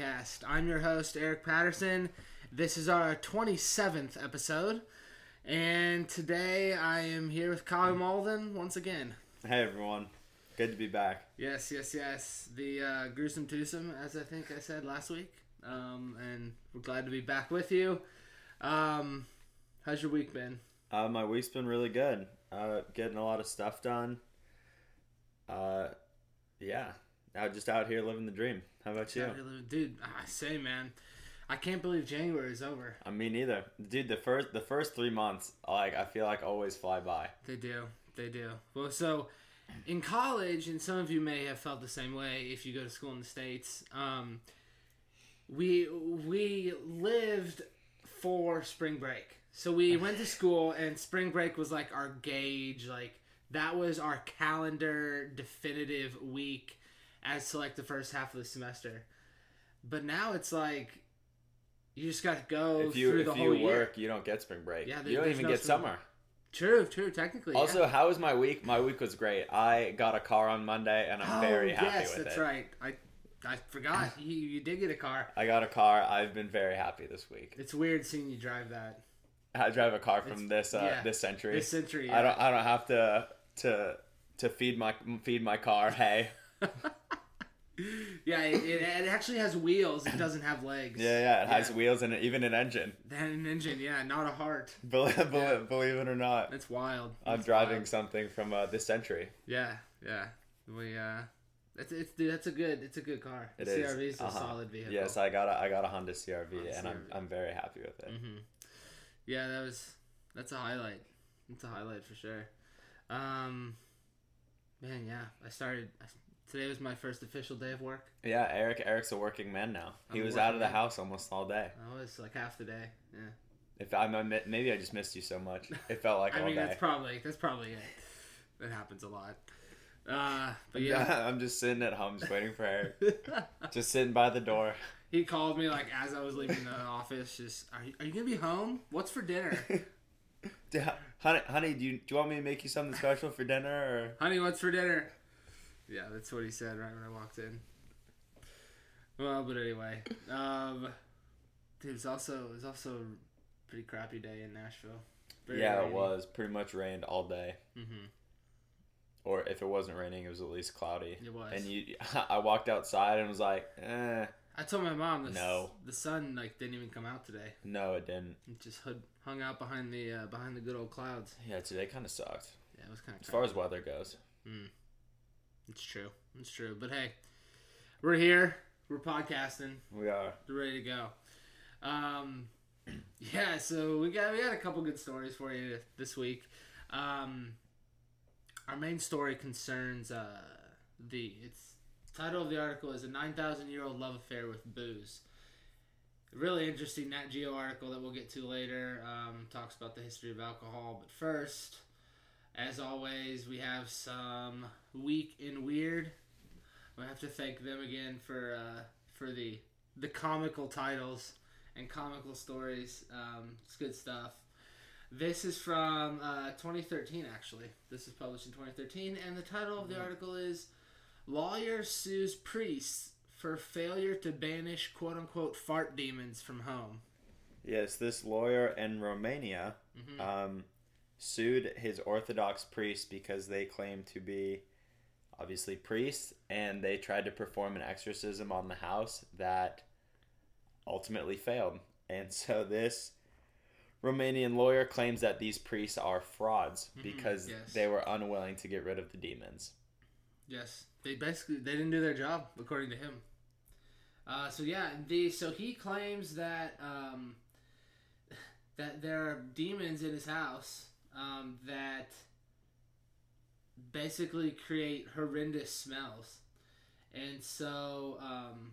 podcast. I'm your host, Eric Patterson. This is our 27th episode. And today I am here with Kyle Malden once again. Hey everyone, good to be back. Yes, yes, yes. The uh, gruesome twosome, as I think I said last week. Um, and we're glad to be back with you. Um, how's your week been? Uh, my week's been really good. Uh, getting a lot of stuff done. Uh, yeah, now just out here living the dream. How about you? Dude, I say, man, I can't believe January is over. I mean, neither, dude. The first the first three months, like I feel like always fly by. They do, they do. Well, so in college, and some of you may have felt the same way if you go to school in the states. Um, we we lived for spring break, so we went to school, and spring break was like our gauge, like that was our calendar definitive week as to like the first half of the semester. But now it's like you just got to go If you through if the you whole work, year. you don't get spring break. Yeah, there- you don't even no get summer. True, true. Technically, yeah. Also, how was my week? My week was great. I got a car on Monday, and I'm very oh, happy yes, with that's it. That's right. I I forgot you, you did get a car. I got a car. I've been very happy this week. It's weird seeing you drive that I drive a car from this uh, yeah. this century. this century. I don't I don't have to to to feed my feed my car hay. yeah, it, it, it actually has wheels. It doesn't have legs. Yeah, yeah, it has wheels and even an engine. And an engine. Yeah, not a heart. Believe, Yeah. believe it or not, That's wild. I'm That's driving wild. something from uh, this century. Yeah, yeah. We uh, it's it's dude. That's a good. It's a good car. It the. CRV is a Uh-huh. solid vehicle. Yes, I got a I got a Honda CRV, Honda and I'm CR-V. I'm very happy with it. hmm Yeah, that was that's a highlight. It's a highlight for sure. Um, man, yeah. I started. I, today was my first official day of work. Yeah, Eric Eric's a working man now. He I'm a was out of the man. house almost all day. I was like half the day. Yeah. If I maybe I just missed you so much, it felt like I all mean, day. that's probably that's probably it. That happens a lot. Uh, but yeah, I'm just sitting at home, just waiting for Eric, just sitting by the door. he called me like as I was leaving the office. Just, are you, are you gonna be home? What's for dinner, honey, honey, do you do you want me to make you something special for dinner or? honey? What's for dinner? Yeah, that's what he said right when I walked in. Well, but anyway, um, dude, it's also it's also a pretty crappy day in Nashville. yeah, it was pretty much rained all day. Mm-hmm. Or if it wasn't raining, it was at least cloudy. It was. And you, I walked outside and was like, eh, I told my mom the No. the sun like didn't even come out today. no, it didn't. It just hung, hung out behind the uh, behind the good old clouds. Yeah, today kind of sucked Yeah, it was kind of. as far as weather goes. It's true. It's true. But hey, we're here. We're podcasting. We are. We're ready to go. Um, yeah. So we got we got a couple good stories for you this week. Um, our main story concerns uh, the its title of the article is a nine thousand year old love affair with booze. Really interesting Nat Geo article that we'll get to later um, talks about the history of alcohol. But first, as always, we have some week in weird. I have to thank them again for uh, for the the comical titles and comical stories. Um, it's good stuff. This is from uh, 2013, actually. This is published in 2013, and the title of the article is "Lawyer Sues Priests for Failure to Banish Quote Unquote Fart Demons from Home." Yes, this lawyer in Romania Mhm. um, sued his Orthodox priest because they claimed to be obviously priests and they tried to perform an exorcism on the house that ultimately failed. And so this Romanian lawyer claims that these priests are frauds Mhm, because yes. they were unwilling to get rid of the demons. Yes, they basically they didn't do their job according to him. Uh, so yeah, the so he claims that um, that there are demons in his house um, that basically create horrendous smells, and so um,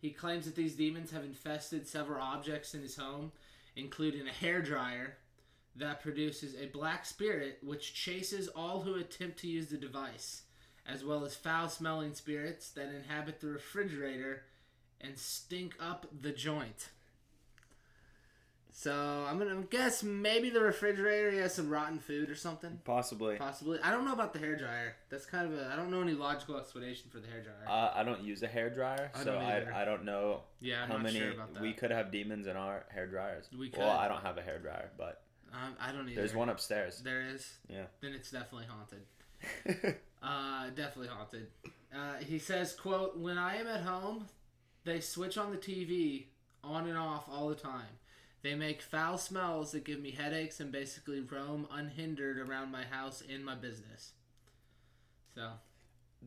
he claims that these demons have infested several objects in his home, including a hair dryer that produces a black spirit which chases all who attempt to use the device as well as foul smelling spirits that inhabit the refrigerator and stink up the joint. So I'm gonna guess maybe the refrigerator has some rotten food or something. Possibly. Possibly. I don't know about the hair dryer. That's kind of a. I don't know any logical explanation for the hair dryer. Uh, I don't use a hair dryer, I so don't I. I don't know yeah, I'm how not many sure about that. we could have demons in our hair dryers. We could. Well. I don't have a hair dryer, but Um, I don't either. there's one upstairs. There is. Yeah. Then it's definitely haunted. Uh, definitely haunted. Uh, he says, "quote When I am at home, they switch on the TV on and off all the time. They make foul smells that give me headaches and basically roam unhindered around my house and my business." So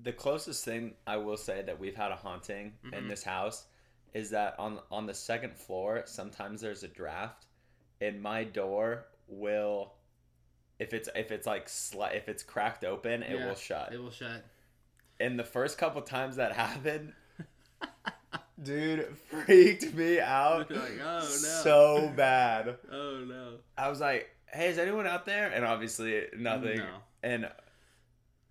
the closest thing I will say that we've had a haunting in Mhm. this house is that on on the second floor, sometimes there's a draft, and my door will, if it's if it's like sli- if it's cracked open, it Yeah, will shut. it will shut. And the first couple times that happened, dude, freaked me out like, oh, no. so bad. Oh no! I was like, "Hey, is anyone out there?" And obviously nothing. No. And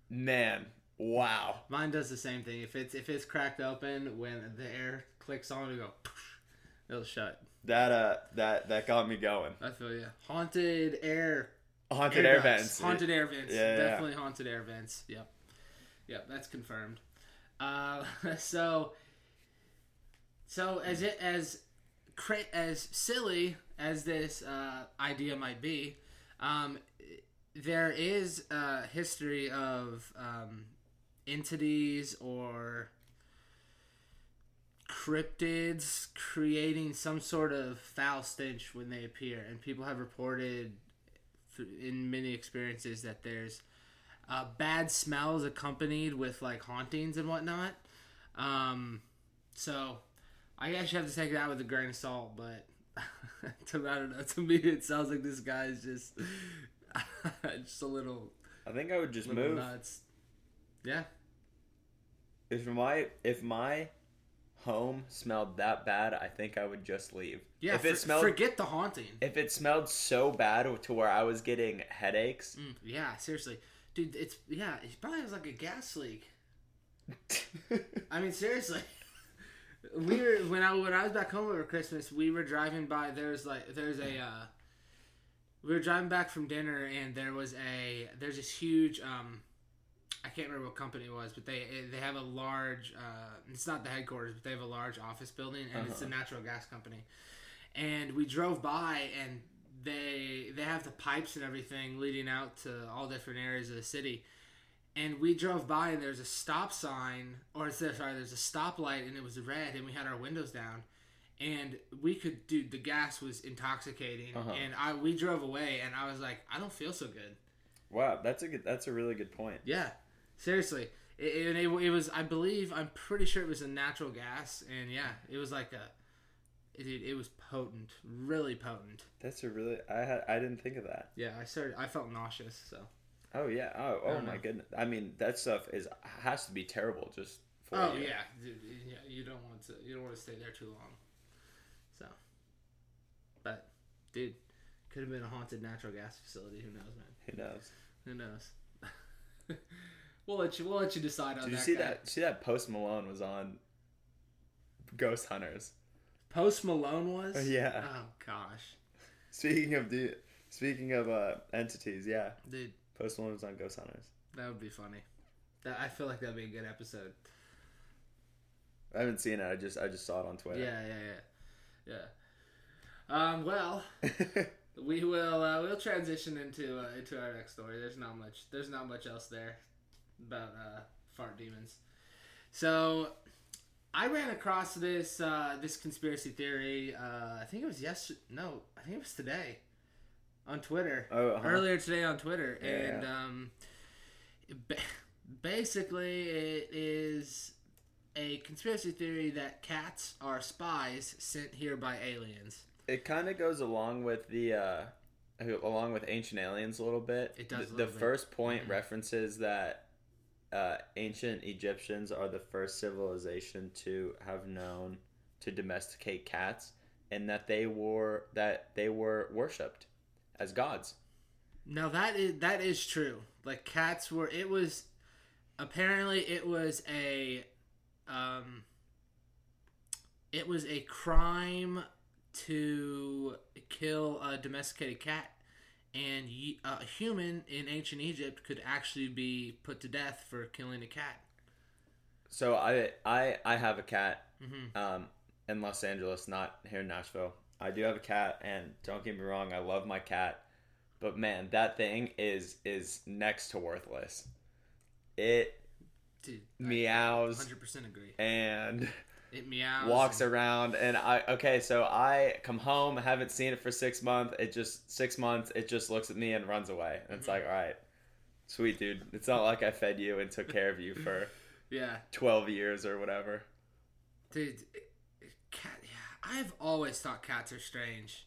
man, wow. Mine does the same thing. If it's if it's cracked open, when the air clicks on, it go. It'll shut. That uh that that got me going. I feel you. Haunted air Haunted air, ducts. vents. Haunted air vents. Yeah, yeah, yeah. Definitely haunted air vents. Yep. Yep, that's confirmed. Uh, so so as it as as silly as this uh, idea might be, um, there is a history of um, entities or cryptids creating some sort of foul stench when they appear, and people have reported in many experiences that there's uh, bad smells accompanied with like hauntings and whatnot. Um, so I guess you have to take that with a grain of salt, but to, I don't know. To me, it sounds like this guy is just just a little, I think I would just move. nuts. Yeah, If my if my home smelled that bad, I think I would just leave. yeah. If it smelled forget the haunting. if it smelled so bad to where I was getting headaches, Mm, yeah, seriously, dude. It's yeah. It probably was like a gas leak. I mean, seriously. We were when I when I was back home over Christmas. We were driving by. There's like there's a. Uh, we were driving back from dinner, and there was a there's this huge. Um, I can't remember what company it was, but they they have a large. Uh, it's not the headquarters, but they have a large office building, and it's a natural gas company. And we drove by, and they they have the pipes and everything leading out to all different areas of the city and we drove by and there's a stop sign or sorry there's a stoplight and it was red and we had our windows down and we could dude the gas was intoxicating Uh-huh. and i we drove away and i was like i don't feel so good wow, that's a good that's a really good point. yeah seriously it, it, it, it was i believe i'm pretty sure it was a natural gas and yeah it was like a it, it was potent really potent That's a really I had I didn't think of that. yeah i started i felt nauseous so Oh yeah. Oh oh my know. goodness. I mean that stuff is has to be terrible just for Oh you. yeah, yeah, you don't want to you don't want to stay there too long. So, but dude, could have been a haunted natural gas facility. Who knows, man? Who knows? Who knows? we'll let you we'll let you decide on that. Did you see guy. that? See that Post Malone was on Ghost Hunters. Post Malone was? Yeah. Oh gosh, Speaking of the speaking of uh, entities, yeah, dude, Post Malone was on Ghost Hunters. that would be funny. That I feel like that'd be a good episode. I haven't seen it. I just I just saw it on Twitter. Yeah, yeah, yeah, yeah. Um, well, we will uh, we'll transition into uh, into our next story. There's not much there's not much else there about uh, fart demons. So I ran across this uh, this conspiracy theory. Uh, I think it was yesterday. No, I think it was today on Twitter. Oh, uh-huh. Earlier today on Twitter, Yeah, and yeah. um, ba- basically it is a conspiracy theory that cats are spies sent here by aliens. It kind of goes along with the uh, along with Ancient Aliens a little bit. It does The, the first point Mhm. references that uh, ancient Egyptians are the first civilization to have known to domesticate cats, and that they were that they were worshipped as gods. Now that is that is true. Like cats were. It was apparently it was a um. It was a crime to kill a domesticated cat, and a human in ancient Egypt could actually be put to death for killing a cat. So I I I have a cat hmm um, in Los Angeles, not here in Nashville. I do have a cat, and don't get me wrong, I love my cat, but man, that thing is is next to worthless. It Dude, meows hundred percent agree. and It meows. walks and- around, and I okay, so I come home, haven't seen it for six months. It just six months. It just looks at me and runs away. And it's Mhm. like, all right, sweet dude. It's not like I fed you and took care of you for Yeah, twelve years or whatever. dude. Cat. Yeah, I've always thought cats are strange.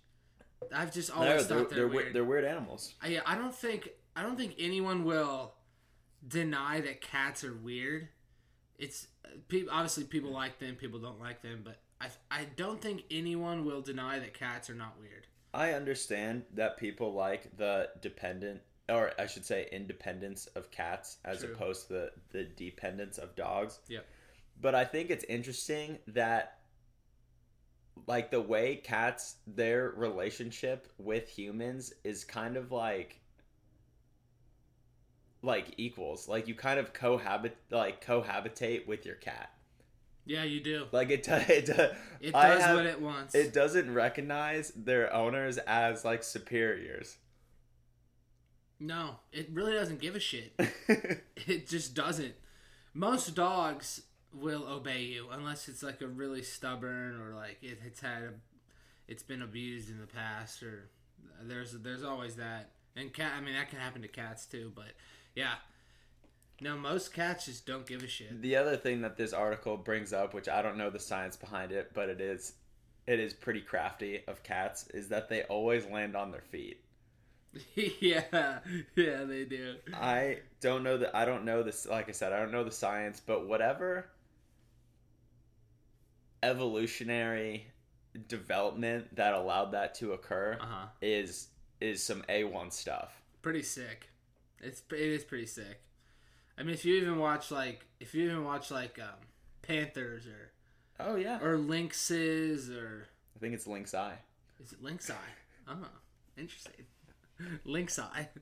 I've just No, always they're, thought they're, they're, weird. weird. they're weird animals. I, yeah, I don't think I don't think anyone will deny that cats are weird. It's obviously people like them, people don't like them, but I I don't think anyone will deny that cats are not weird. I understand that people like the dependent, or I should say, independence of cats as True. opposed to the, the dependence of dogs. Yep. But I think it's interesting that, like, the way cats, their relationship with humans is kind of like, like equals. Like, you kind of cohabit, like, cohabitate with your cat. Yeah, you do. Like, it, does. it, does- It does have- what it wants. it doesn't recognize their owners as, like, superiors. no, it really doesn't give a shit. It just doesn't. Most dogs will obey you unless it's like a really stubborn or like it, it's had a, it's been abused in the past or there's there's always that. And cat, I mean that can happen to cats too, but yeah. No, most cats just don't give a shit. The other thing that this article brings up, which I don't know the science behind it, but it is it is pretty crafty of cats, is that they always land on their feet. yeah, yeah, they do. I don't know that I don't know this like I said, I don't know the science, but whatever evolutionary development that allowed that to occur Uh huh. is is some A1 stuff. Pretty sick. It's it is pretty sick. I mean, if you even watch like if you even watch like um, Panthers or Oh yeah. or lynxes or I think it's lynx eye. is it lynx eye? Oh, interesting. lynx eye.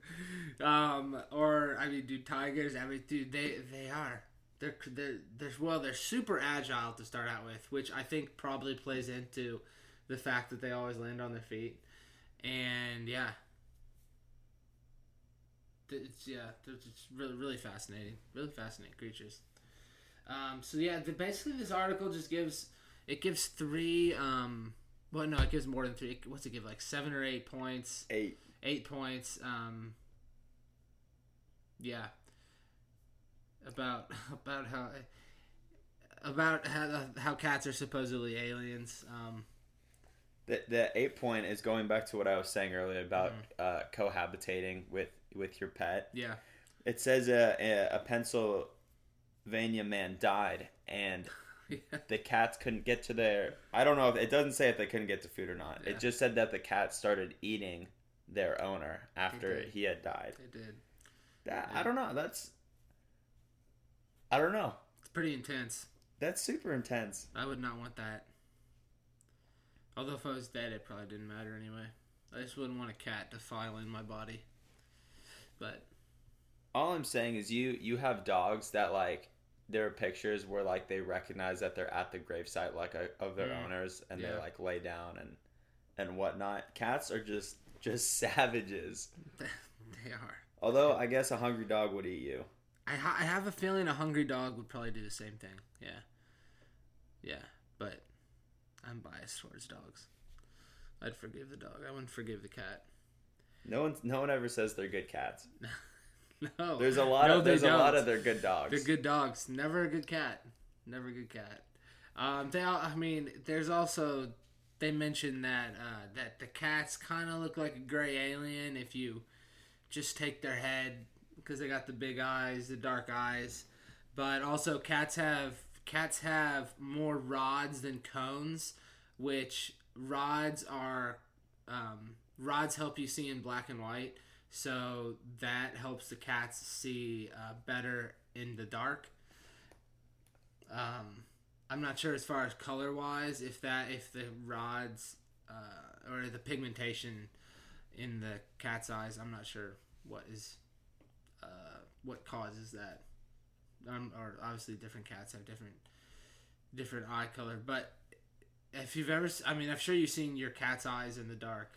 Um, or I mean, dude, tigers. I mean, dude, they they are. They're they're they're well, they're super agile to start out with, which I think probably plays into the fact that they always land on their feet. And yeah, it's yeah, they're just really really fascinating, really fascinating creatures. Um, so yeah, the, basically this article just gives it gives three. Um, well, no, it gives more than three. What's it give? Like seven or eight points. Eight. Eight points. Um, yeah. About about how about how how cats are supposedly aliens. Um, The, the eight point is going back to what I was saying earlier about Mm-hmm. uh, cohabitating with with your pet. yeah. It says a, a, a Pennsylvania man died, and the cats couldn't get to their. I don't know if it doesn't say if they couldn't get to food or not. Yeah. It just said that the cat started eating their owner after he had died. They did. That, Yeah. I don't know. That's. I don't know. It's pretty intense. That's super intense. I would not want that. Although if I was dead, it probably didn't matter anyway. I just wouldn't want a cat defiling my body. But All I'm saying is you you have dogs that like there are pictures where like they recognize that they're at the gravesite like a, of their Mm. owners and they like lay down and and whatnot. Cats are just just savages. they are. Although I guess a hungry dog would eat you. I, ha- I have a feeling a hungry dog would probably do the same thing. Yeah. Yeah, but I'm biased towards dogs. I'd forgive the dog. I wouldn't forgive the cat. No one no one ever says they're good cats. No. There's a lot No, of there's a lot of they're good dogs. They're good dogs. Never a good cat. Never a good cat. Um, they. All, I mean, there's also they mentioned that uh, that the cats kind of look like a gray alien if you just take their head because they got the big eyes, the dark eyes. But also, cats have cats have more rods than cones, which rods are um, rods help you see in black and white. So that helps the cats see uh, better in the dark. Um, I'm not sure as far as color wise if that if the rods uh, or the pigmentation in the cat's eyes. I'm not sure what is what causes that. Um, or obviously different cats have different different eye color, but if you've ever, I mean, I'm sure you've seen your cat's eyes in the dark.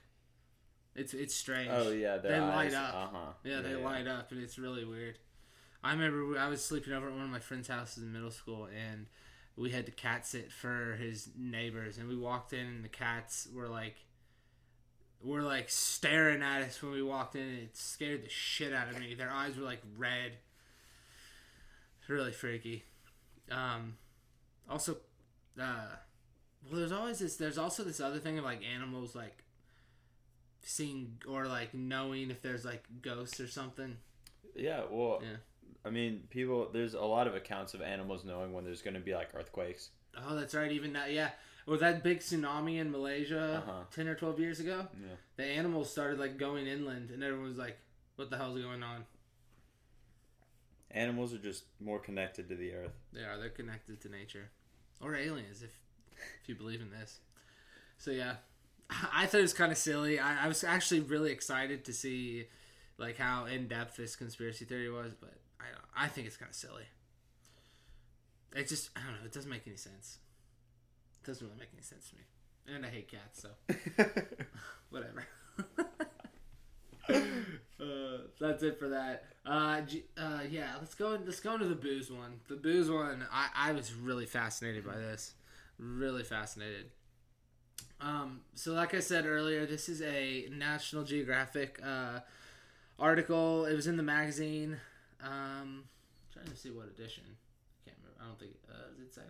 It's it's strange. Oh yeah, They eyes. light up. Uh huh. Yeah, they light up, and it's really weird. I remember I was sleeping over at one of my friend's houses in middle school, and we had to cat sit for his neighbors, and we walked in, and the cats were like, were like staring at us when we walked in. It scared the shit out of me. Their eyes were like red. It's really freaky. Um, also, uh, well, there's always this. There's also this other thing of like animals like seeing or like knowing if there's like ghosts or something. Yeah. Well, Yeah. I mean, people. There's a lot of accounts of animals knowing when there's going to be like earthquakes. Oh, that's right. Even that, yeah. Well, that big tsunami in Malaysia Uh-huh. ten or twelve years ago, Yeah. the animals started like going inland, and everyone was like, "What the hell's going on?" Animals are just more connected to the earth. They are. They're connected to nature, or aliens, if if you believe in this. So yeah, I thought it was kind of silly. I, I was actually really excited to see like how in depth this conspiracy theory was, but I don't, I think it's kind of silly. It just I don't know. It doesn't make any sense. Doesn't really make any sense to me, and I hate cats, so whatever. uh, that's it for that. Uh, uh, yeah, let's go. Let's go into the booze one. The booze one. I, I was really fascinated by this. Really fascinated. Um, so like I said earlier, this is a National Geographic uh, article. It was in the magazine. Um, trying to see what edition. I can't remember. I don't think. Uh, does it say?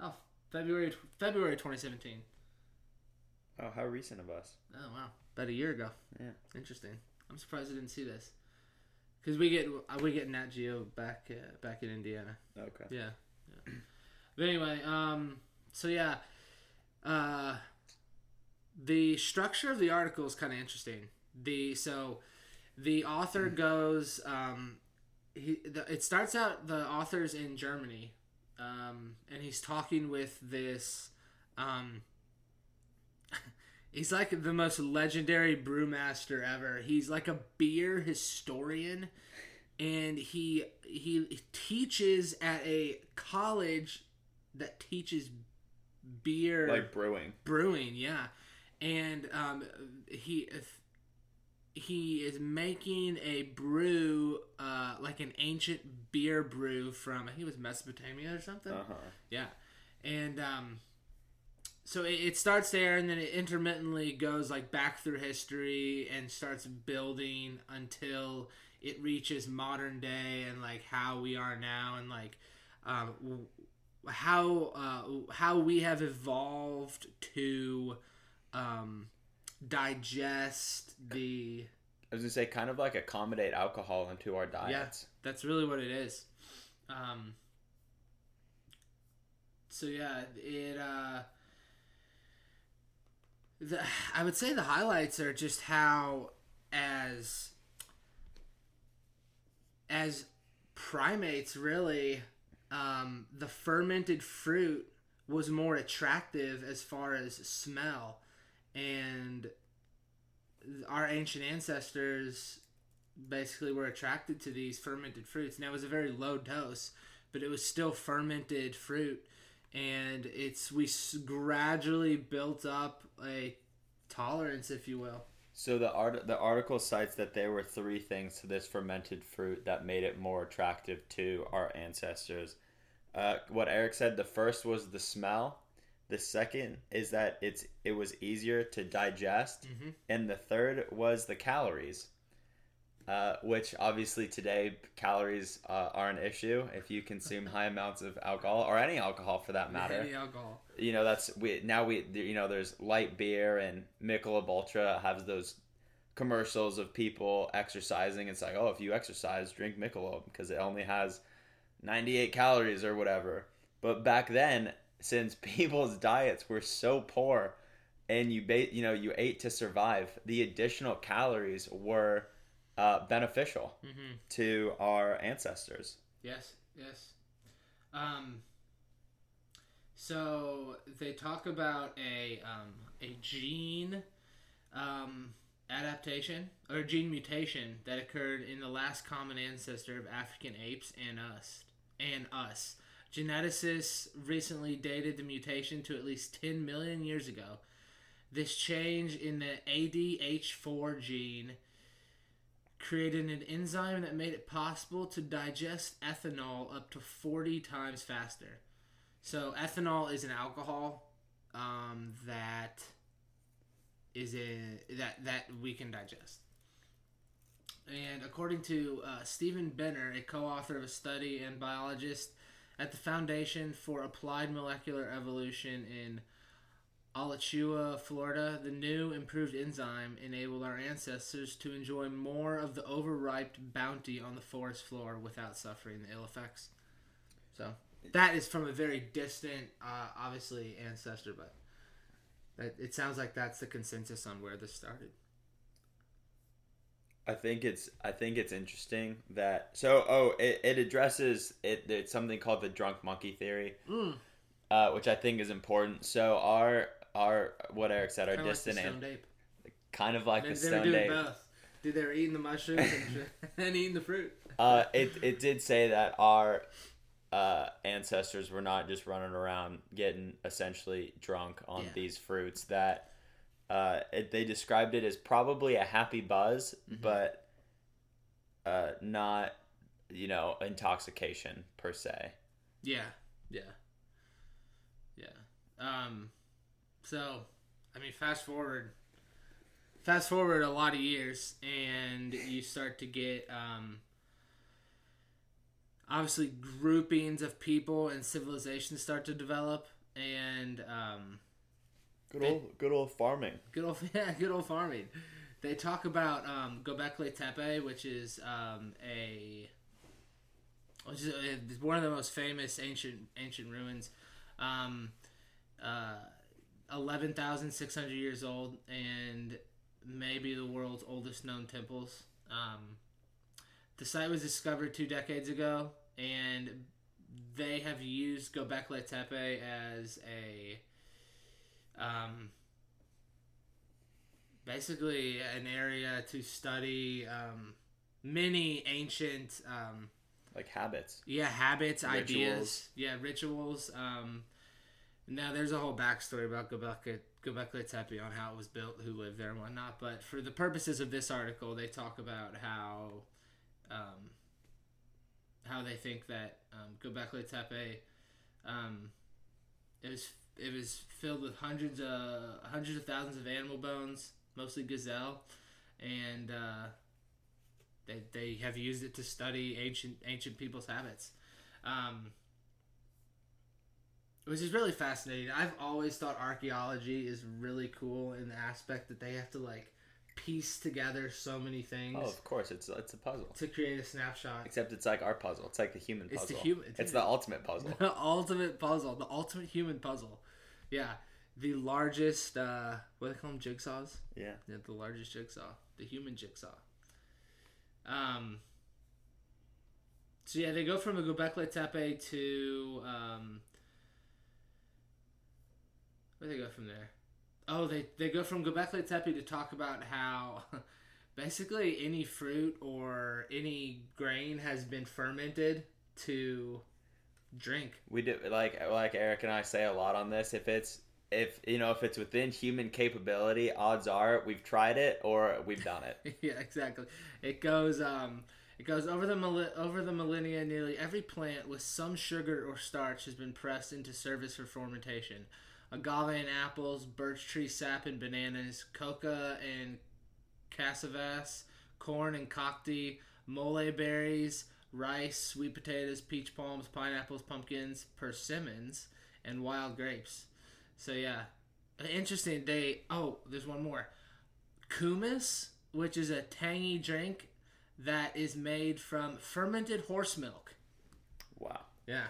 Oh, February February 2017. oh, how recent of us. Oh wow, about a year ago. Yeah. interesting. I'm surprised I didn't see this because we get uh, we get Nat Geo back uh, back in Indiana. Okay. Yeah. yeah. But anyway, um, so yeah, uh, the structure of the article is kind of interesting. The so the author goes, um, he the, it starts out the author's in Germany, um, and he's talking with this, um. He's like the most legendary brewmaster ever. He's like a beer historian and he he teaches at a college that teaches beer Like brewing. brewing yeah and um, he he is making a brew uh, like an ancient beer brew from i think it was mesopotamia or something Uh huh. yeah and um, so it, it starts there and then it intermittently goes like back through history and starts building until it reaches modern day and like how we are now and like um, w- how uh, how we have evolved to um, digest the I was gonna say, kind of like accommodate alcohol into our diets. that's really what it is. Um, so yeah, it. Uh, the, I would say the highlights are just how, as as primates, really, um, the fermented fruit was more attractive as far as smell, and our ancient ancestors basically were attracted to these fermented fruits. Now it was a very low dose, but it was still fermented fruit, and it's we gradually built up a tolerance, if you will. So the art the article cites that there were three things to this fermented fruit that made it more attractive to our ancestors. Uh, what Eric said, the first was the smell. The second is that it's it was easier to digest, Mhm. and the third was the calories. Uh, which obviously today calories uh, are an issue if you consume high amounts of alcohol or any alcohol for that matter Any alcohol. you know that's we now we you know there's light beer and Michelob Ultra has those commercials of people exercising it's like oh if you exercise drink Michelob because it only has 98 calories or whatever but back then since people's diets were so poor and you ba- you know you ate to survive the additional calories were uh, beneficial Mm-hmm. to our ancestors Yes, yes. Um, so they talk about a um, a gene um, adaptation or gene mutation that occurred in the last common ancestor of African apes and us. And us. Geneticists recently dated the mutation to at least 10 million years ago. This change in the ADH4 gene created an enzyme that made it possible to digest ethanol up to 40 times faster. So, ethanol is an alcohol um, that is a that that we can digest. And according to uh, Steven Benner, a co-author of a study and biologist at the Foundation for Applied Molecular Evolution in Alachua, Florida, the new improved enzyme enabled our ancestors to enjoy more of the overripe bounty on the forest floor without suffering the ill effects. So that is from a very distant, uh, obviously, ancestor, but it sounds like that's the consensus on where this started. I think it's I think it's interesting that so oh it, it addresses it it's something called the drunk monkey theory, Mm. uh, which I think is important. So our our what Eric said our Kind like distant stoned ape. kind of like They, the were doing ape. both. Dude, they were eating the mushrooms and, and eating the fruit. Uh, it it did say that our uh, ancestors were not just running around getting essentially drunk on Yeah. these fruits. That uh, it, they described it as probably a happy buzz, Mhm. but uh, not you know intoxication per se. Yeah, yeah, yeah. Um, so, I mean, fast forward, fast forward a lot of years, and you start to get um, obviously groupings of people and civilizations start to develop, and um, Good old- good old farming. good old yeah, good old farming. They talk about um, Gobekli Tepe, which is um, a which is uh, one of the most famous ancient ancient ruins. Um, uh, Eleven thousand six hundred years old, and maybe the world's oldest known temples. Um, the site was discovered two decades ago, and they have used Gobekli Tepe as a um, basically an area to study um, many ancient um, Like habits. yeah habits Rituals. ideas yeah rituals um, now there's a whole backstory about Göbekli, Göbekli Tepe on how it was built who lived there and whatnot but for the purposes of this article they talk about how um, how they think that um, Göbekli Tepe um, it was it was filled with hundreds of hundreds of thousands of animal bones, mostly gazelle, and uh, they they have used it to study ancient ancient people's habits, um, which is really fascinating. I've always thought archaeology is really cool in the aspect that they have to like piece together so many things Oh, of course, it's it's a puzzle. to create a snapshot. Except it's like our puzzle. It's like the human puzzle. It's the human- It's the ultimate puzzle. The ultimate puzzle, the ultimate human puzzle. Yeah, the largest. Uh, what do they call them? Jigsaws. Yeah. Yeah, the largest jigsaw, the human jigsaw. Um. So yeah, they go from a Göbekli Tepe to um. Where do they go from there? Oh, they they go from Göbekli Tepe to talk about how. Basically, any fruit or any grain has been fermented to drink. We do like like Eric and I say a lot on this. If it's if you know if it's within human capability, odds are we've tried it or we've done it. yeah, exactly. It goes um it goes over the over the millennia. Nearly every plant with some sugar or starch has been pressed into service for fermentation. Agave and apples, birch tree sap and bananas, coca and cassavas, corn and cacti, mole berries, rice, sweet potatoes, peach palms, pineapples, pumpkins, persimmons, and wild grapes. So yeah, an interesting. They oh, there's one more. Kumis, which is a tangy drink that is made from fermented horse milk. Wow. Yeah,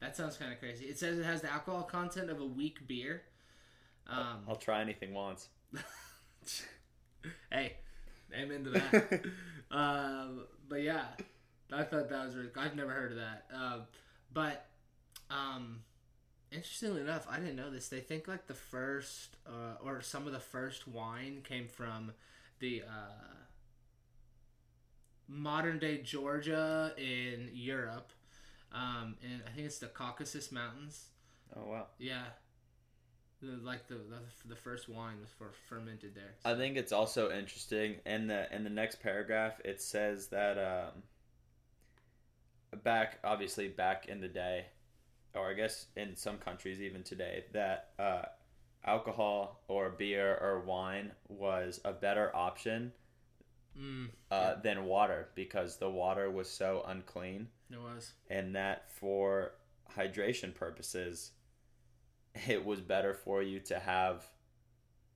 that sounds kind of crazy. It says it has the alcohol content of a weak beer. Um, I'll try anything once. hey, I'm into that. um, but yeah, I thought that was really. I've never heard of that. Uh, but um, interestingly enough, I didn't know this. They think like the first, uh, or some of the first wine came from the uh, modern day Georgia in Europe, um, and I think it's the Caucasus Mountains. Oh wow. Yeah, the, like the, the the first wine was for fermented there. I think it's also interesting in the in the next paragraph it says that um, back obviously back in the day, or I guess in some countries even today, that uh, alcohol or beer or wine was a better option Mm, uh, than water because the water was so unclean, it was. and that for hydration purposes, it was better for you to have,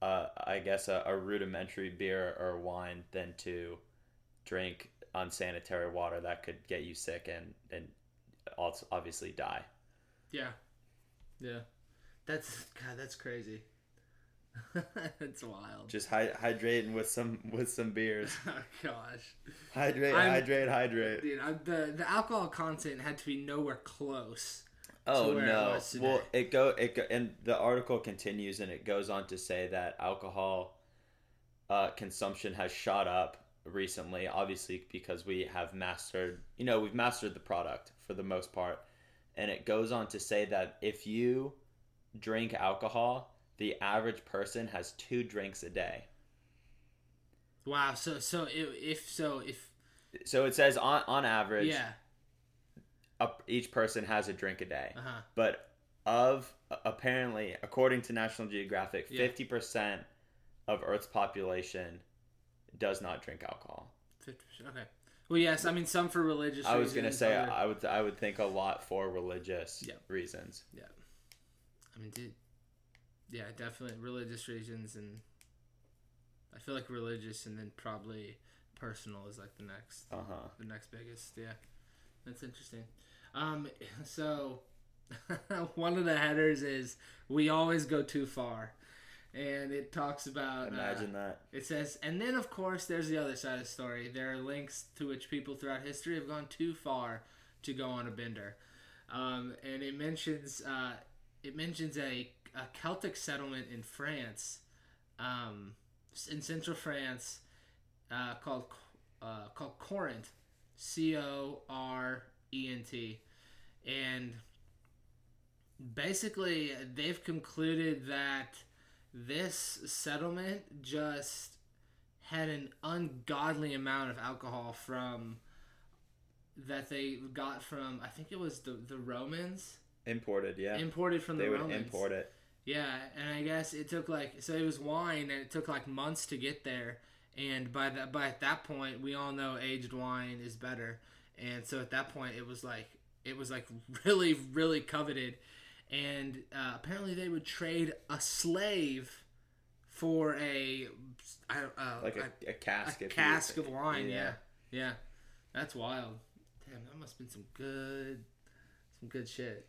uh, I guess, a, a rudimentary beer or wine than to drink unsanitary water that could get you sick and and also obviously die. Yeah, yeah. That's God. That's crazy. that's wild. Just hy- hydrating with some with some beers. oh gosh. Hydrate, I'm- hydrate, hydrate. Dude, I, the the alcohol content had to be nowhere close. Oh where it no! Well, it go it go, and the article continues and it goes on to say that alcohol uh, consumption has shot up recently. Obviously, because we have mastered, you know, we've mastered the product for the most part, and it goes on to say that if you drink alcohol, the average person has two drinks a day. Wow. So so if, so if So it says on on average, yeah. up, each person has a drink a day. Uh huh. but of apparently according to national geographic Yeah. 50% of earth's population does not drink alcohol Fifty percent. Okay. Well, yes. I mean, some for religious. i was going to say other- i would i would think a lot for religious Yeah. reasons Yeah. I mean, dude. Yeah, definitely religious reasons, and I feel like religious, and then probably personal is like the next, uh-huh the next biggest. Yeah, that's interesting. Um, so one of the headers is we always go too far, and it talks about. uh, imagine that It says, and then of course there's the other side of the story. There are links to which people throughout history have gone too far to go on a bender, um, and it mentions uh, it mentions a, a Celtic settlement in France, um, in central France, uh, called uh, called Corinth, C O R E N T, and basically they've concluded that this settlement just had an ungodly amount of alcohol from that they got from I think it was the the Romans? Imported yeah. Imported from the they would Romans. import it Yeah, and I guess it took like so it was wine and it took like months to get there. And by that by at that point we all know aged wine is better. And so at that point it was like it was like really really coveted. And uh, apparently they would trade a slave for a uh, like a, a, a cask a cask of wine. Yeah. yeah. yeah, That's wild. Damn, that must have been some good some good shit.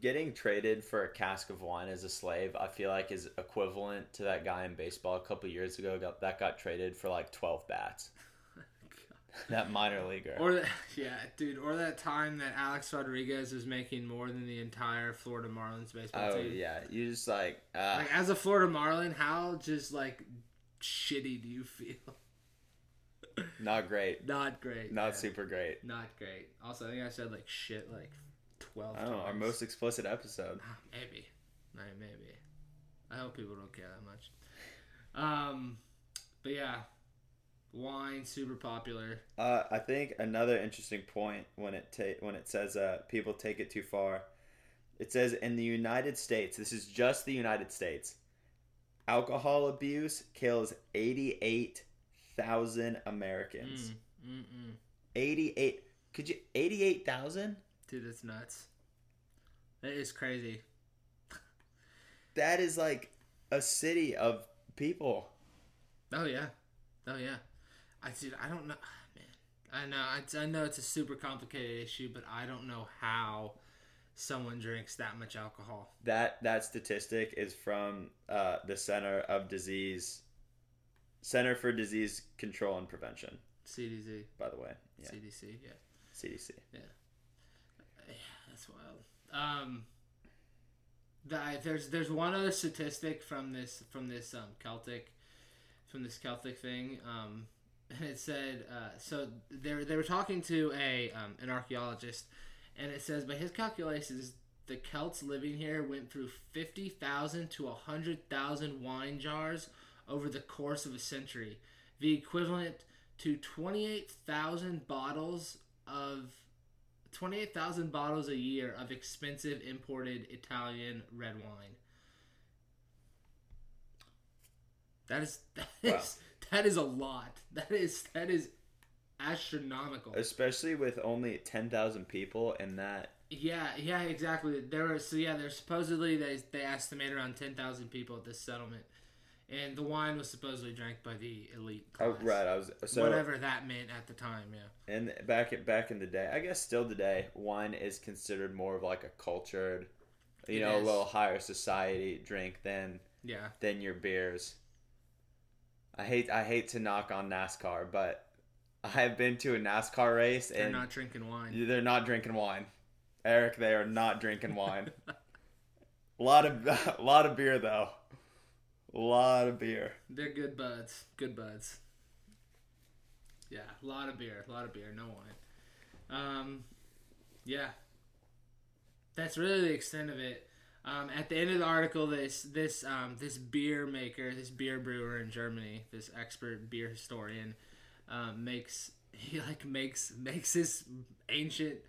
Getting traded for a cask of wine as a slave i feel like is equivalent to that guy in baseball a couple years ago got, that got traded for like 12 bats that minor leaguer Or that, yeah, dude. Or that time that Alex Rodriguez was making more than the entire Florida Marlins baseball oh team. yeah you just like uh, Like as a Florida Marlin, how just like shitty do you feel? not great Not great. not super great Not great. Also, I think I said like shit like twelve. i don't know our most explicit episode Ah, maybe, Maybe. I hope people don't care that much. Um, but yeah, wine super popular. Uh, I think another interesting point when it ta- when it says uh, people take it too far, it says in the United States, this is just the United States, alcohol abuse kills eighty eight thousand Americans. Mm, mm, mm. Eighty eight. Could you eighty eight thousand? Dude, that's nuts. That is crazy. That is like a city of people. Oh yeah, oh yeah. I dude, I don't know, man. I know, I, I know it's a super complicated issue, but I don't know how someone drinks that much alcohol. That that statistic is from uh, the Center of Disease, Center for Disease Control and Prevention. CDC, By the way, yeah, CDC, yeah. CDC. Yeah, that's wild. Um, the, there's there's one other statistic from this from this um, Celtic from this Celtic thing. Um, and it said uh, so they they were talking to a um, an archaeologist, and it says by his calculations the Celts living here went through fifty thousand to hundred thousand wine jars over the course of a century, the equivalent to twenty eight thousand bottles of 28,000 bottles a year of expensive imported Italian red wine. That is that is Wow. that is a lot. That is that is astronomical. Especially with only 10,000 people and that. Yeah, yeah, exactly. There are so yeah, there's supposedly they they estimate around 10,000 people at this settlement. And the wine was supposedly drank by the elite oh, class. Oh, right. I was. So, Whatever that meant at the time, yeah. And back at back in the day, I guess still today, wine is considered more of like a cultured, you It know, a little higher society drink than Yeah. than your beers. I hate I hate to knock on NASCAR, but I have been to a NASCAR race They're and not drinking wine. they're not drinking wine. Eric, they are not drinking wine. a lot of a lot of beer though. A lot of beer. They're good buds. Good buds. Yeah, a lot of beer. A lot of beer. No wine. Um, yeah. That's really the extent of it. Um, at the end of the article, this this um, this beer maker, this beer brewer in Germany, this expert beer historian, um, makes he like makes makes this ancient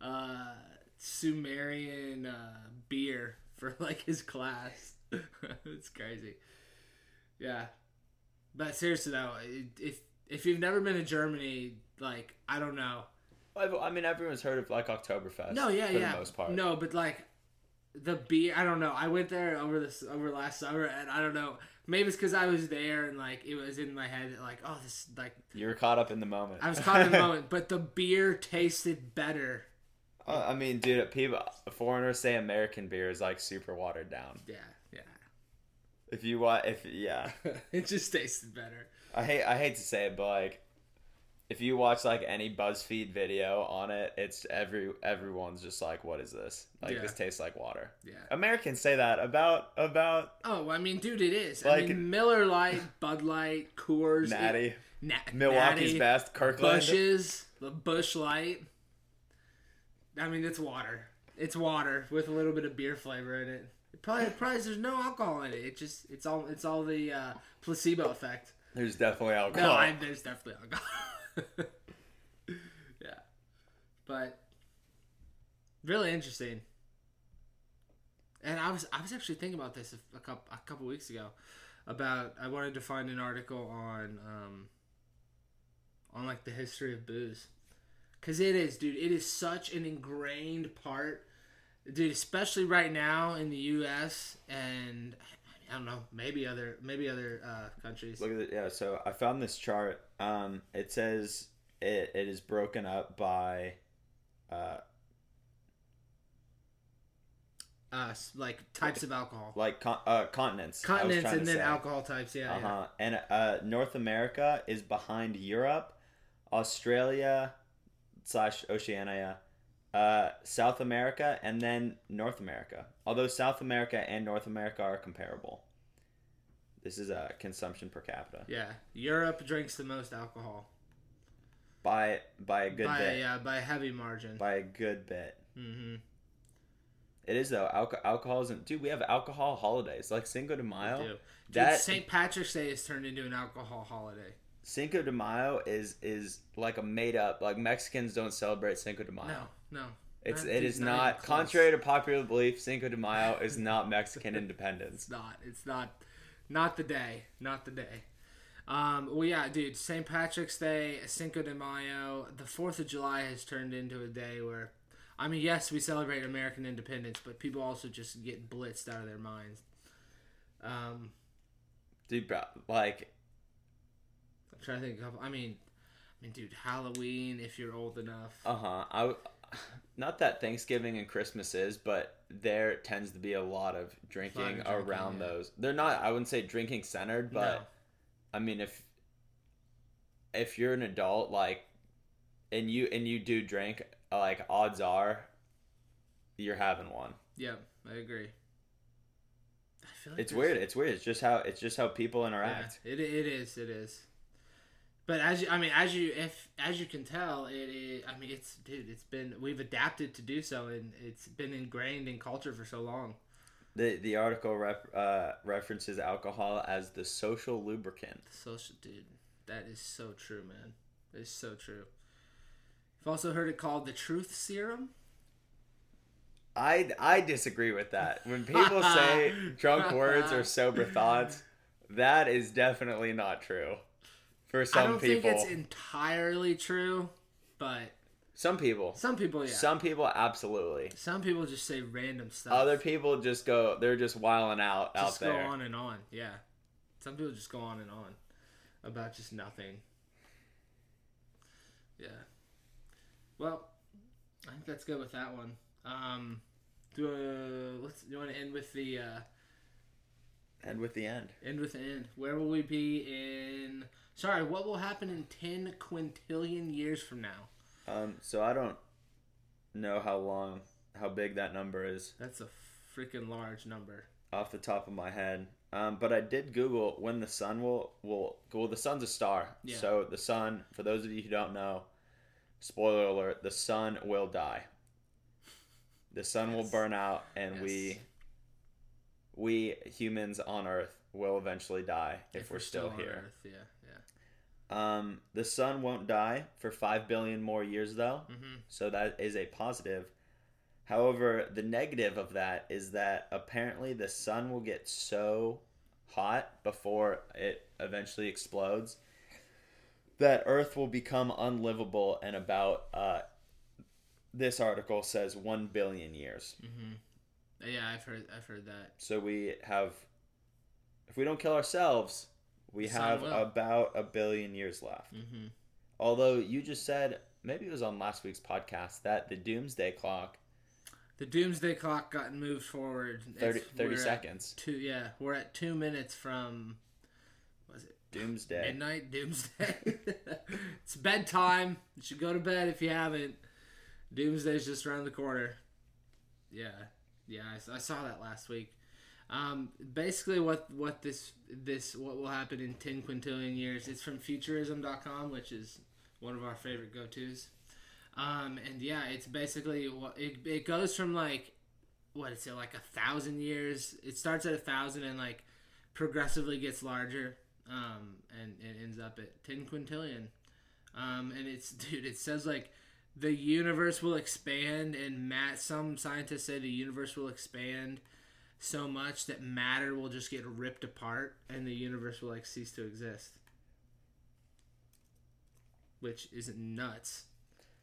uh, Sumerian uh, beer for like his class. it's crazy. Yeah, but seriously though, if if you've never been to Germany, like I don't know. I mean, everyone's heard of like Oktoberfest. No, yeah, for yeah. the most part. No, but like the beer, I don't know. I went there over this over last summer, and I don't know. Maybe it's because I was there and like it was in my head that like oh this like you were caught up in the moment. I was caught in the moment, but the beer tasted better. Uh, I mean, dude, people foreigners say American beer is like super watered down. Yeah. If you want, if yeah, it just tasted better. I hate I hate to say it, but like, if you watch like any BuzzFeed video on it, it's every everyone's just like, what is this? Like Yeah. this tastes like water. Yeah. Americans say that about about Oh, I mean, dude, it is. I Like- mean, Miller Lite, Bud Light, Coors, Natty, it- Na- Milwaukee's Natty, best, Kirkland. Bushes, the Busch Light. I mean, it's water. It's water with a little bit of beer flavor in it. It probably, probably there's no alcohol in it. It just it's all it's all the uh, placebo effect. There's definitely alcohol. No, I, there's definitely alcohol. yeah, but really interesting. And I was I was actually thinking about this a, a couple a couple weeks ago about I wanted to find an article on um on like the history of booze because it is dude it is such an ingrained part dude especially right now in the U.S. and I don't know maybe other maybe other uh, countries Look at it. Yeah. So I found this chart. Um, it says it, it is broken up by, uh, uh, like types of alcohol. like con- uh, continents. Continents and then say. alcohol types. Yeah, Uh yeah. huh. And uh, North America is behind Europe, Australia slash Oceania, uh, South America, and then North America. Although South America and North America are comparable. This is a consumption per capita Yeah. Europe drinks the most alcohol by by a good by bit. yeah by a heavy margin. By a good bit. mm-hmm. It is though. Alco- alcohol isn't. Dude, we have alcohol holidays like Cinco de Mayo. Dude, That St. Patrick's Day is turned into an alcohol holiday. Cinco de Mayo is is like a made up. Like Mexicans don't celebrate Cinco de Mayo. No, no. It's That it is not not, contrary to popular belief. Cinco de Mayo is not Mexican independence. It's not. It's not. Not the day. Not the day. Um, well, yeah, dude. St. Patrick's Day, Cinco de Mayo, the Fourth of July has turned into a day where, I mean, yes, we celebrate American independence, but people also just get blitzed out of their minds. Um, Dude, bro, like I'm trying to think of. I mean, I mean, dude, Halloween. If you're old enough, uh huh. I not that Thanksgiving and Christmas is, but there tends to be a lot of drinking, Lot of drinking, around yeah. those. They're not. I wouldn't say drinking centered, but No. I mean if if you're an adult, like, and you and you do drink, uh, like odds are you're having one. yeah, I agree. I feel like It's weird. It's weird. It's just how it's just how people interact. Yeah, it it is it is. But as you, I mean, as you if as you can tell, it is. I mean, it's dude. It's been we've adapted to do so, and it's been ingrained in culture for so long. The the article rep, uh, references alcohol as the social lubricant. Social dude, that is so true, man. It's so true. I've also heard it called the truth serum. I I disagree with that. When people say drunk words or sober thoughts, that is definitely not true. For I don't people, think it's entirely true, but some people, some people, yeah. some people, absolutely. Some people just say random stuff. Other people just go, they're just wiling out out there. just out go there. on and on. Yeah, some people just go on and on about just nothing. Yeah. Well, I think that's good with that one. Um, do uh, let's. Do you want to end with the uh, And with the end, end with the end? Where will we be in? Sorry, what will happen in ten quintillion years from now? um, so I don't know how long, how big that number is That's a freaking large number. off the top of my head. Um, but I did Google when the sun will will well the sun's a star. Yeah. So the sun, for those of you who don't know, spoiler alert, the sun will die. The sun will burn out and Yes. we we humans on earth will eventually die if, we're, still, on here. Earth, yeah. Um, the sun won't die for 5 billion more years though. Mm-hmm. So that is a positive. However, the negative of that is that apparently the sun will get so hot before it eventually explodes that Earth will become unlivable in about, uh, this article says 1 billion years. Mm-hmm. Yeah, I've heard. I've heard that. So we have, if we don't kill ourselves, we have about a billion years left. Mm-hmm. Although you just said, maybe it was on last week's podcast, that the doomsday clock The doomsday clock got moved forward. 30, It's- 30 seconds. Two. Yeah, we're at two minutes from. Was it Doomsday. midnight? Doomsday. it's bedtime. You should go to bed if you haven't. Doomsday's just around the corner. Yeah, yeah, I saw that last week. Um, basically, what what this this what will happen in ten quintillion years? It's from Futurism.com, which is one of our favorite go tos. Um, and yeah, it's basically it, it goes from like what is it like a thousand years? It starts at a thousand and like progressively gets larger, um, and it ends up at ten quintillion. Um, and it's dude, it says like the universe will expand, and Matt. Some scientists say the universe will expand so much that matter will just get ripped apart, and the universe will like cease to exist. Which isn't nuts.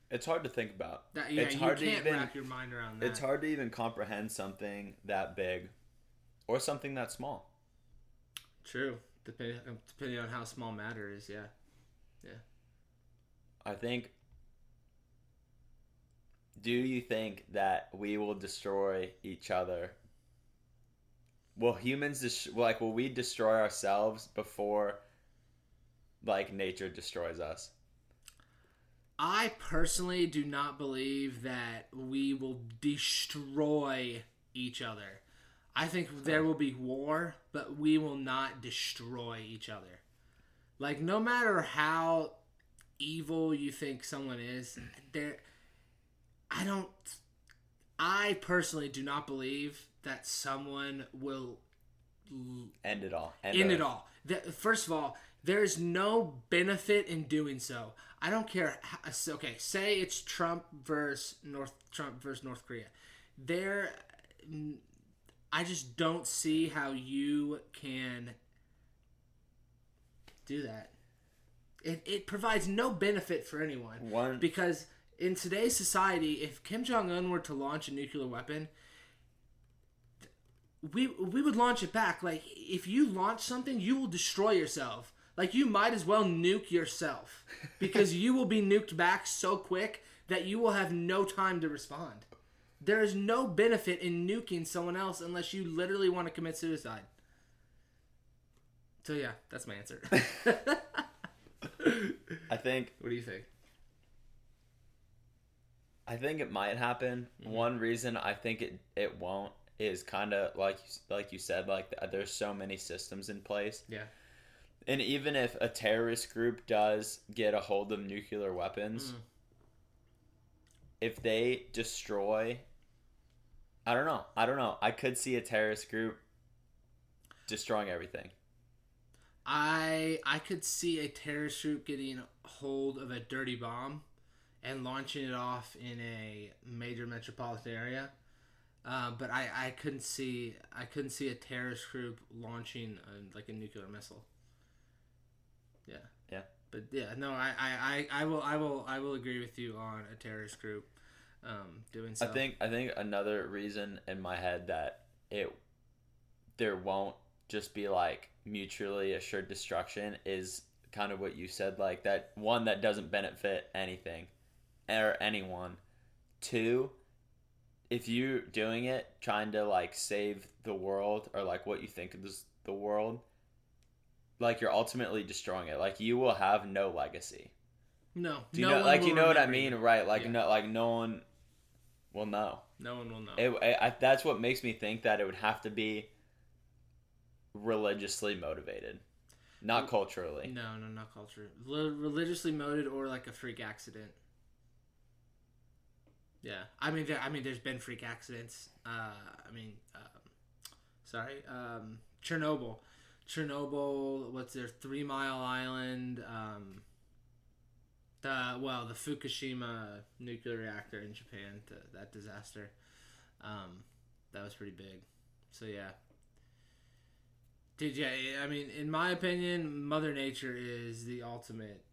It's hard to think about. That, yeah, It's hard to can't even- wrap your mind around that. It's hard to even comprehend something that big or something that small. True. Depending um, depending on how small matter is, yeah. yeah. I think. Do you think that we will destroy each other? Will humans dis- like will we destroy ourselves before like nature destroys us? I personally do not believe that we will destroy each other. I think there oh. will be war, but we will not destroy each other. Like no matter how evil you think someone is, there I don't I personally do not believe that someone will End it all. End Earth. it all. The, first of all, there's no benefit in doing so. I don't care. How, okay, say it's Trump versus North Trump versus North Korea. There, I just don't see how you can do that. It it provides no benefit for anyone One because in today's society, if Kim Jong Un were to launch a nuclear weapon, we we would launch it back. Like if you launch something, you will destroy yourself. Like you might as well nuke yourself because you will be nuked back so quick that you will have no time to respond. There is no benefit in nuking someone else unless you literally want to commit suicide. So yeah, that's my answer. I think what do you think? I think it might happen. Mm-hmm. One reason I think it it won't is kind of like like you said like there's so many systems in place. Yeah. And even if a terrorist group does get a hold of nuclear weapons, Mm. if they destroy I don't know. I don't know. I could see a terrorist group destroying everything. I I could see a terrorist group getting hold of a dirty bomb and launching it off in a major metropolitan area. Uh, but I, I couldn't see I couldn't see a terrorist group launching a, like a nuclear missile. Yeah. Yeah. But yeah, no, I, I, I, I will I will I will agree with you on a terrorist group um, doing so. I think I think another reason in my head that it there won't just be like mutually assured destruction is kind of what you said like that one that doesn't benefit anything or anyone two if you're doing it trying to like save the world or like what you think is the world like you're ultimately destroying it like you will have no legacy no. do you no know one like will you know what i mean right like Yeah. no like no one will know No one will know. it, it, I, that's what makes me think that it would have to be religiously motivated, not culturally. No, no, not culture. Religiously motivated or like a freak accident. Yeah, I mean, there, I mean, there's been freak accidents. Uh, I mean, um, sorry, um, Chernobyl, Chernobyl. What's their Three Mile Island? Um, the well, the Fukushima nuclear reactor in Japan. The, that disaster. Um, that was pretty big. So yeah, Dude, yeah, I mean, in my opinion, Mother Nature is the ultimate.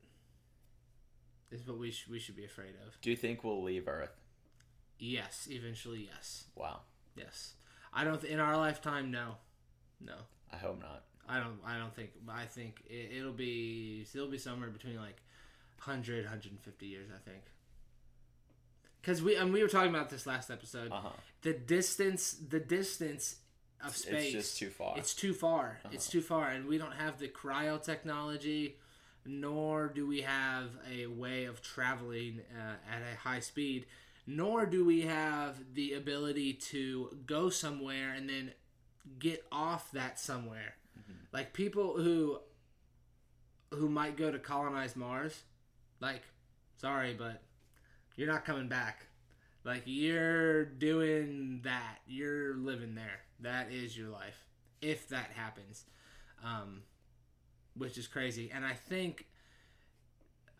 Is what we sh- we should be afraid of. Do you think we'll leave Earth? Yes, eventually, yes, Wow, yes. I don't th- in our lifetime. No, no. I hope not. I don't. I don't think. I think it, it'll be. It'll be somewhere between like 100, 150 years. I think. Because we and we were talking about this last episode. Uh huh. The distance. The distance of space. It's just too far. It's too far. Uh-huh. It's too far, and we don't have the cryo technology, nor do we have a way of traveling uh, at a high speed, nor do we have the ability to go somewhere and then get off that somewhere. Like people who who might go to colonize Mars, like, sorry, but you're not coming back. Like you're doing that. You're living there. That is your life. If that happens. Um which is crazy. And I think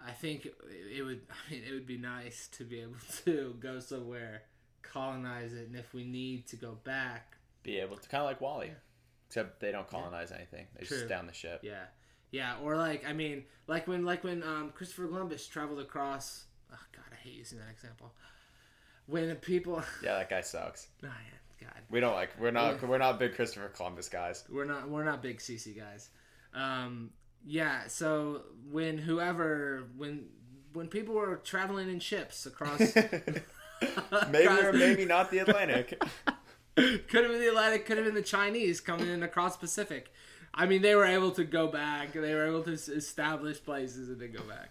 I think it would I mean it would be nice to be able to go somewhere, colonize it, and if we need to go back, Be able to kind of like WALL-E, except they don't colonize anything. They True. just down the ship. yeah. Yeah, or like I mean, like when like when um, Christopher Columbus traveled across. Oh God, I hate using that example. When people, Yeah, that guy sucks. oh, yeah, God, We don't like. We're not. Yeah. We're not big Christopher Columbus guys. we're not we're not big CC guys. Um, yeah, so when whoever when when people were traveling in ships across, maybe or maybe not the Atlantic. could have been the Atlantic, could have been the Chinese coming in across Pacific. I mean, they were able to go back. They were able to establish places and then go back.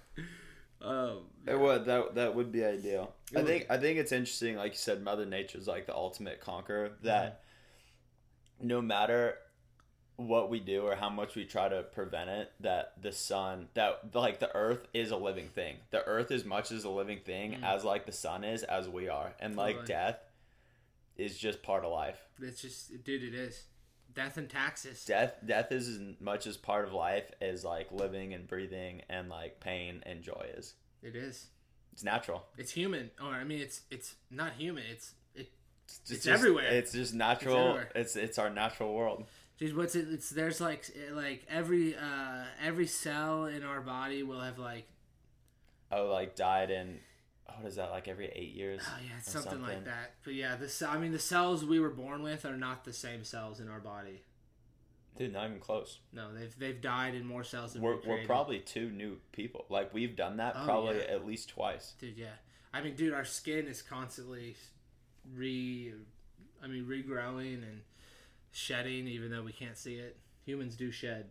Um, It would that that would be ideal. It I would. think I think it's interesting, like you said, Mother Nature's like the ultimate conqueror. That no matter what we do or how much we try to prevent it, that the sun, that like the Earth is a living thing. The Earth as much as a living thing Mm. as like the sun is, as we are, and like death is just part of life. it's just, dude, it is death and taxes. Death death is as much as part of life as like living and breathing and like pain and joy is. It is. It's natural. It's human, or I mean, it's it's not human. It's it. It's, It's just- everywhere. It's just natural. everywhere. It's it's our natural world. Dude, what's it? It's there's like like every uh every cell in our body will have like Oh, like died in what is that? Like every eight years. oh yeah, it's or something, like that. But yeah, the ce- I mean the cells we were born with are not the same cells in our body. Dude, not even close. No, they've they've died in more cells than We're we we're probably two new people. Like we've done that Oh, probably yeah. at least twice. dude. Yeah, I mean, dude, our skin is constantly re, I mean, regrowing and shedding, even though we can't see it. Humans do shed.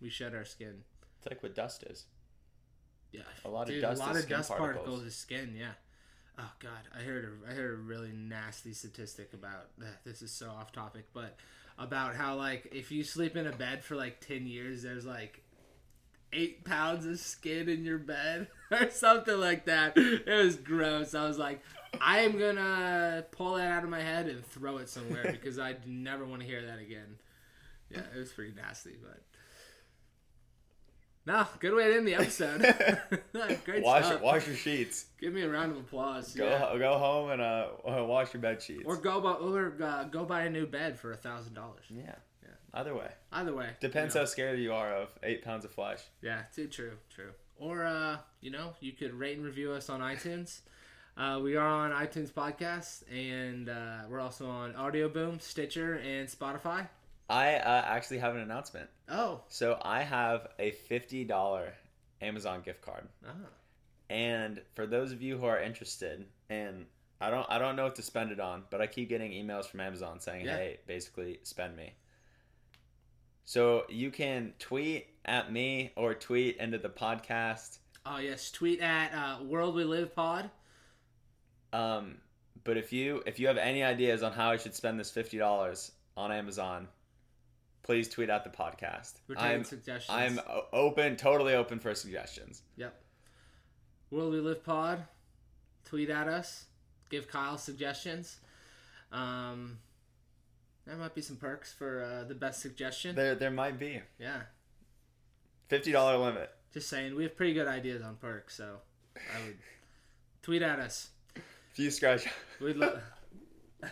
We shed our skin. It's like what dust is. Yeah, A lot of dust A lot of skin dust particles. particles is skin. Yeah. oh god, I heard a, I heard a really nasty statistic about this is so off topic, but about how like if you sleep in a bed for like ten years, there's like eight pounds of skin in your bed or something like that. It was gross. I was like, I am gonna pull that out of my head and throw it somewhere because I never want to hear that again. Yeah, it was pretty nasty, but. No, good way to end the episode. Great wash stuff. wash your sheets. Give me a round of applause. Go yeah. go home and uh wash your bed sheets. Or go buy or uh, go buy a new bed for a thousand dollars. yeah. Yeah. Either way. Either way, Depends you know. how scared you are of eight pounds of flesh. Yeah, too true, true. Or uh, you know, you could rate and review us on iTunes. Uh, we are on iTunes Podcast, and uh, we're also on Audioboom, Stitcher, and Spotify. I uh, actually have an announcement. Oh, So I have a fifty dollar Amazon gift card, ah, and for those of you who are interested, and I don't I don't know what to spend it on, but I keep getting emails from Amazon saying, Yeah. "Hey, basically spend me." So you can tweet at me or tweet into the podcast. oh yes. Tweet at uh, World We Live Pod. Um, but if you if you have any ideas on how I should spend this fifty dollars on Amazon, please tweet out the podcast. We're taking I'm suggestions. I'm open, totally open for suggestions. Yep. World We Live Pod. Tweet at us. Give Kyle suggestions. Um, there might be some perks for uh, the best suggestion. There there might be Yeah. fifty dollar limit. Just saying, we have pretty good ideas on perks, so I would tweet at us. Few scratch. We'd love.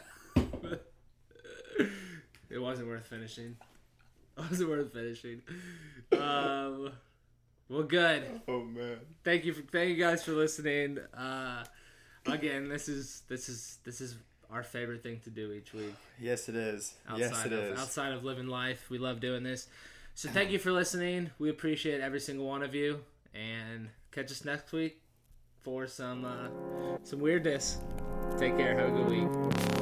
it wasn't worth finishing. It wasn't worth finishing. Um, well, good. Oh man. Thank you for thank you guys for listening. Uh, again, this is this is this is our favorite thing to do each week. Yes, it is. Outside yes, it of is. outside of living life, we love doing this. So thank you for listening. We appreciate every single one of you, and catch us next week for some uh, some weirdness. Take care. Have a good week.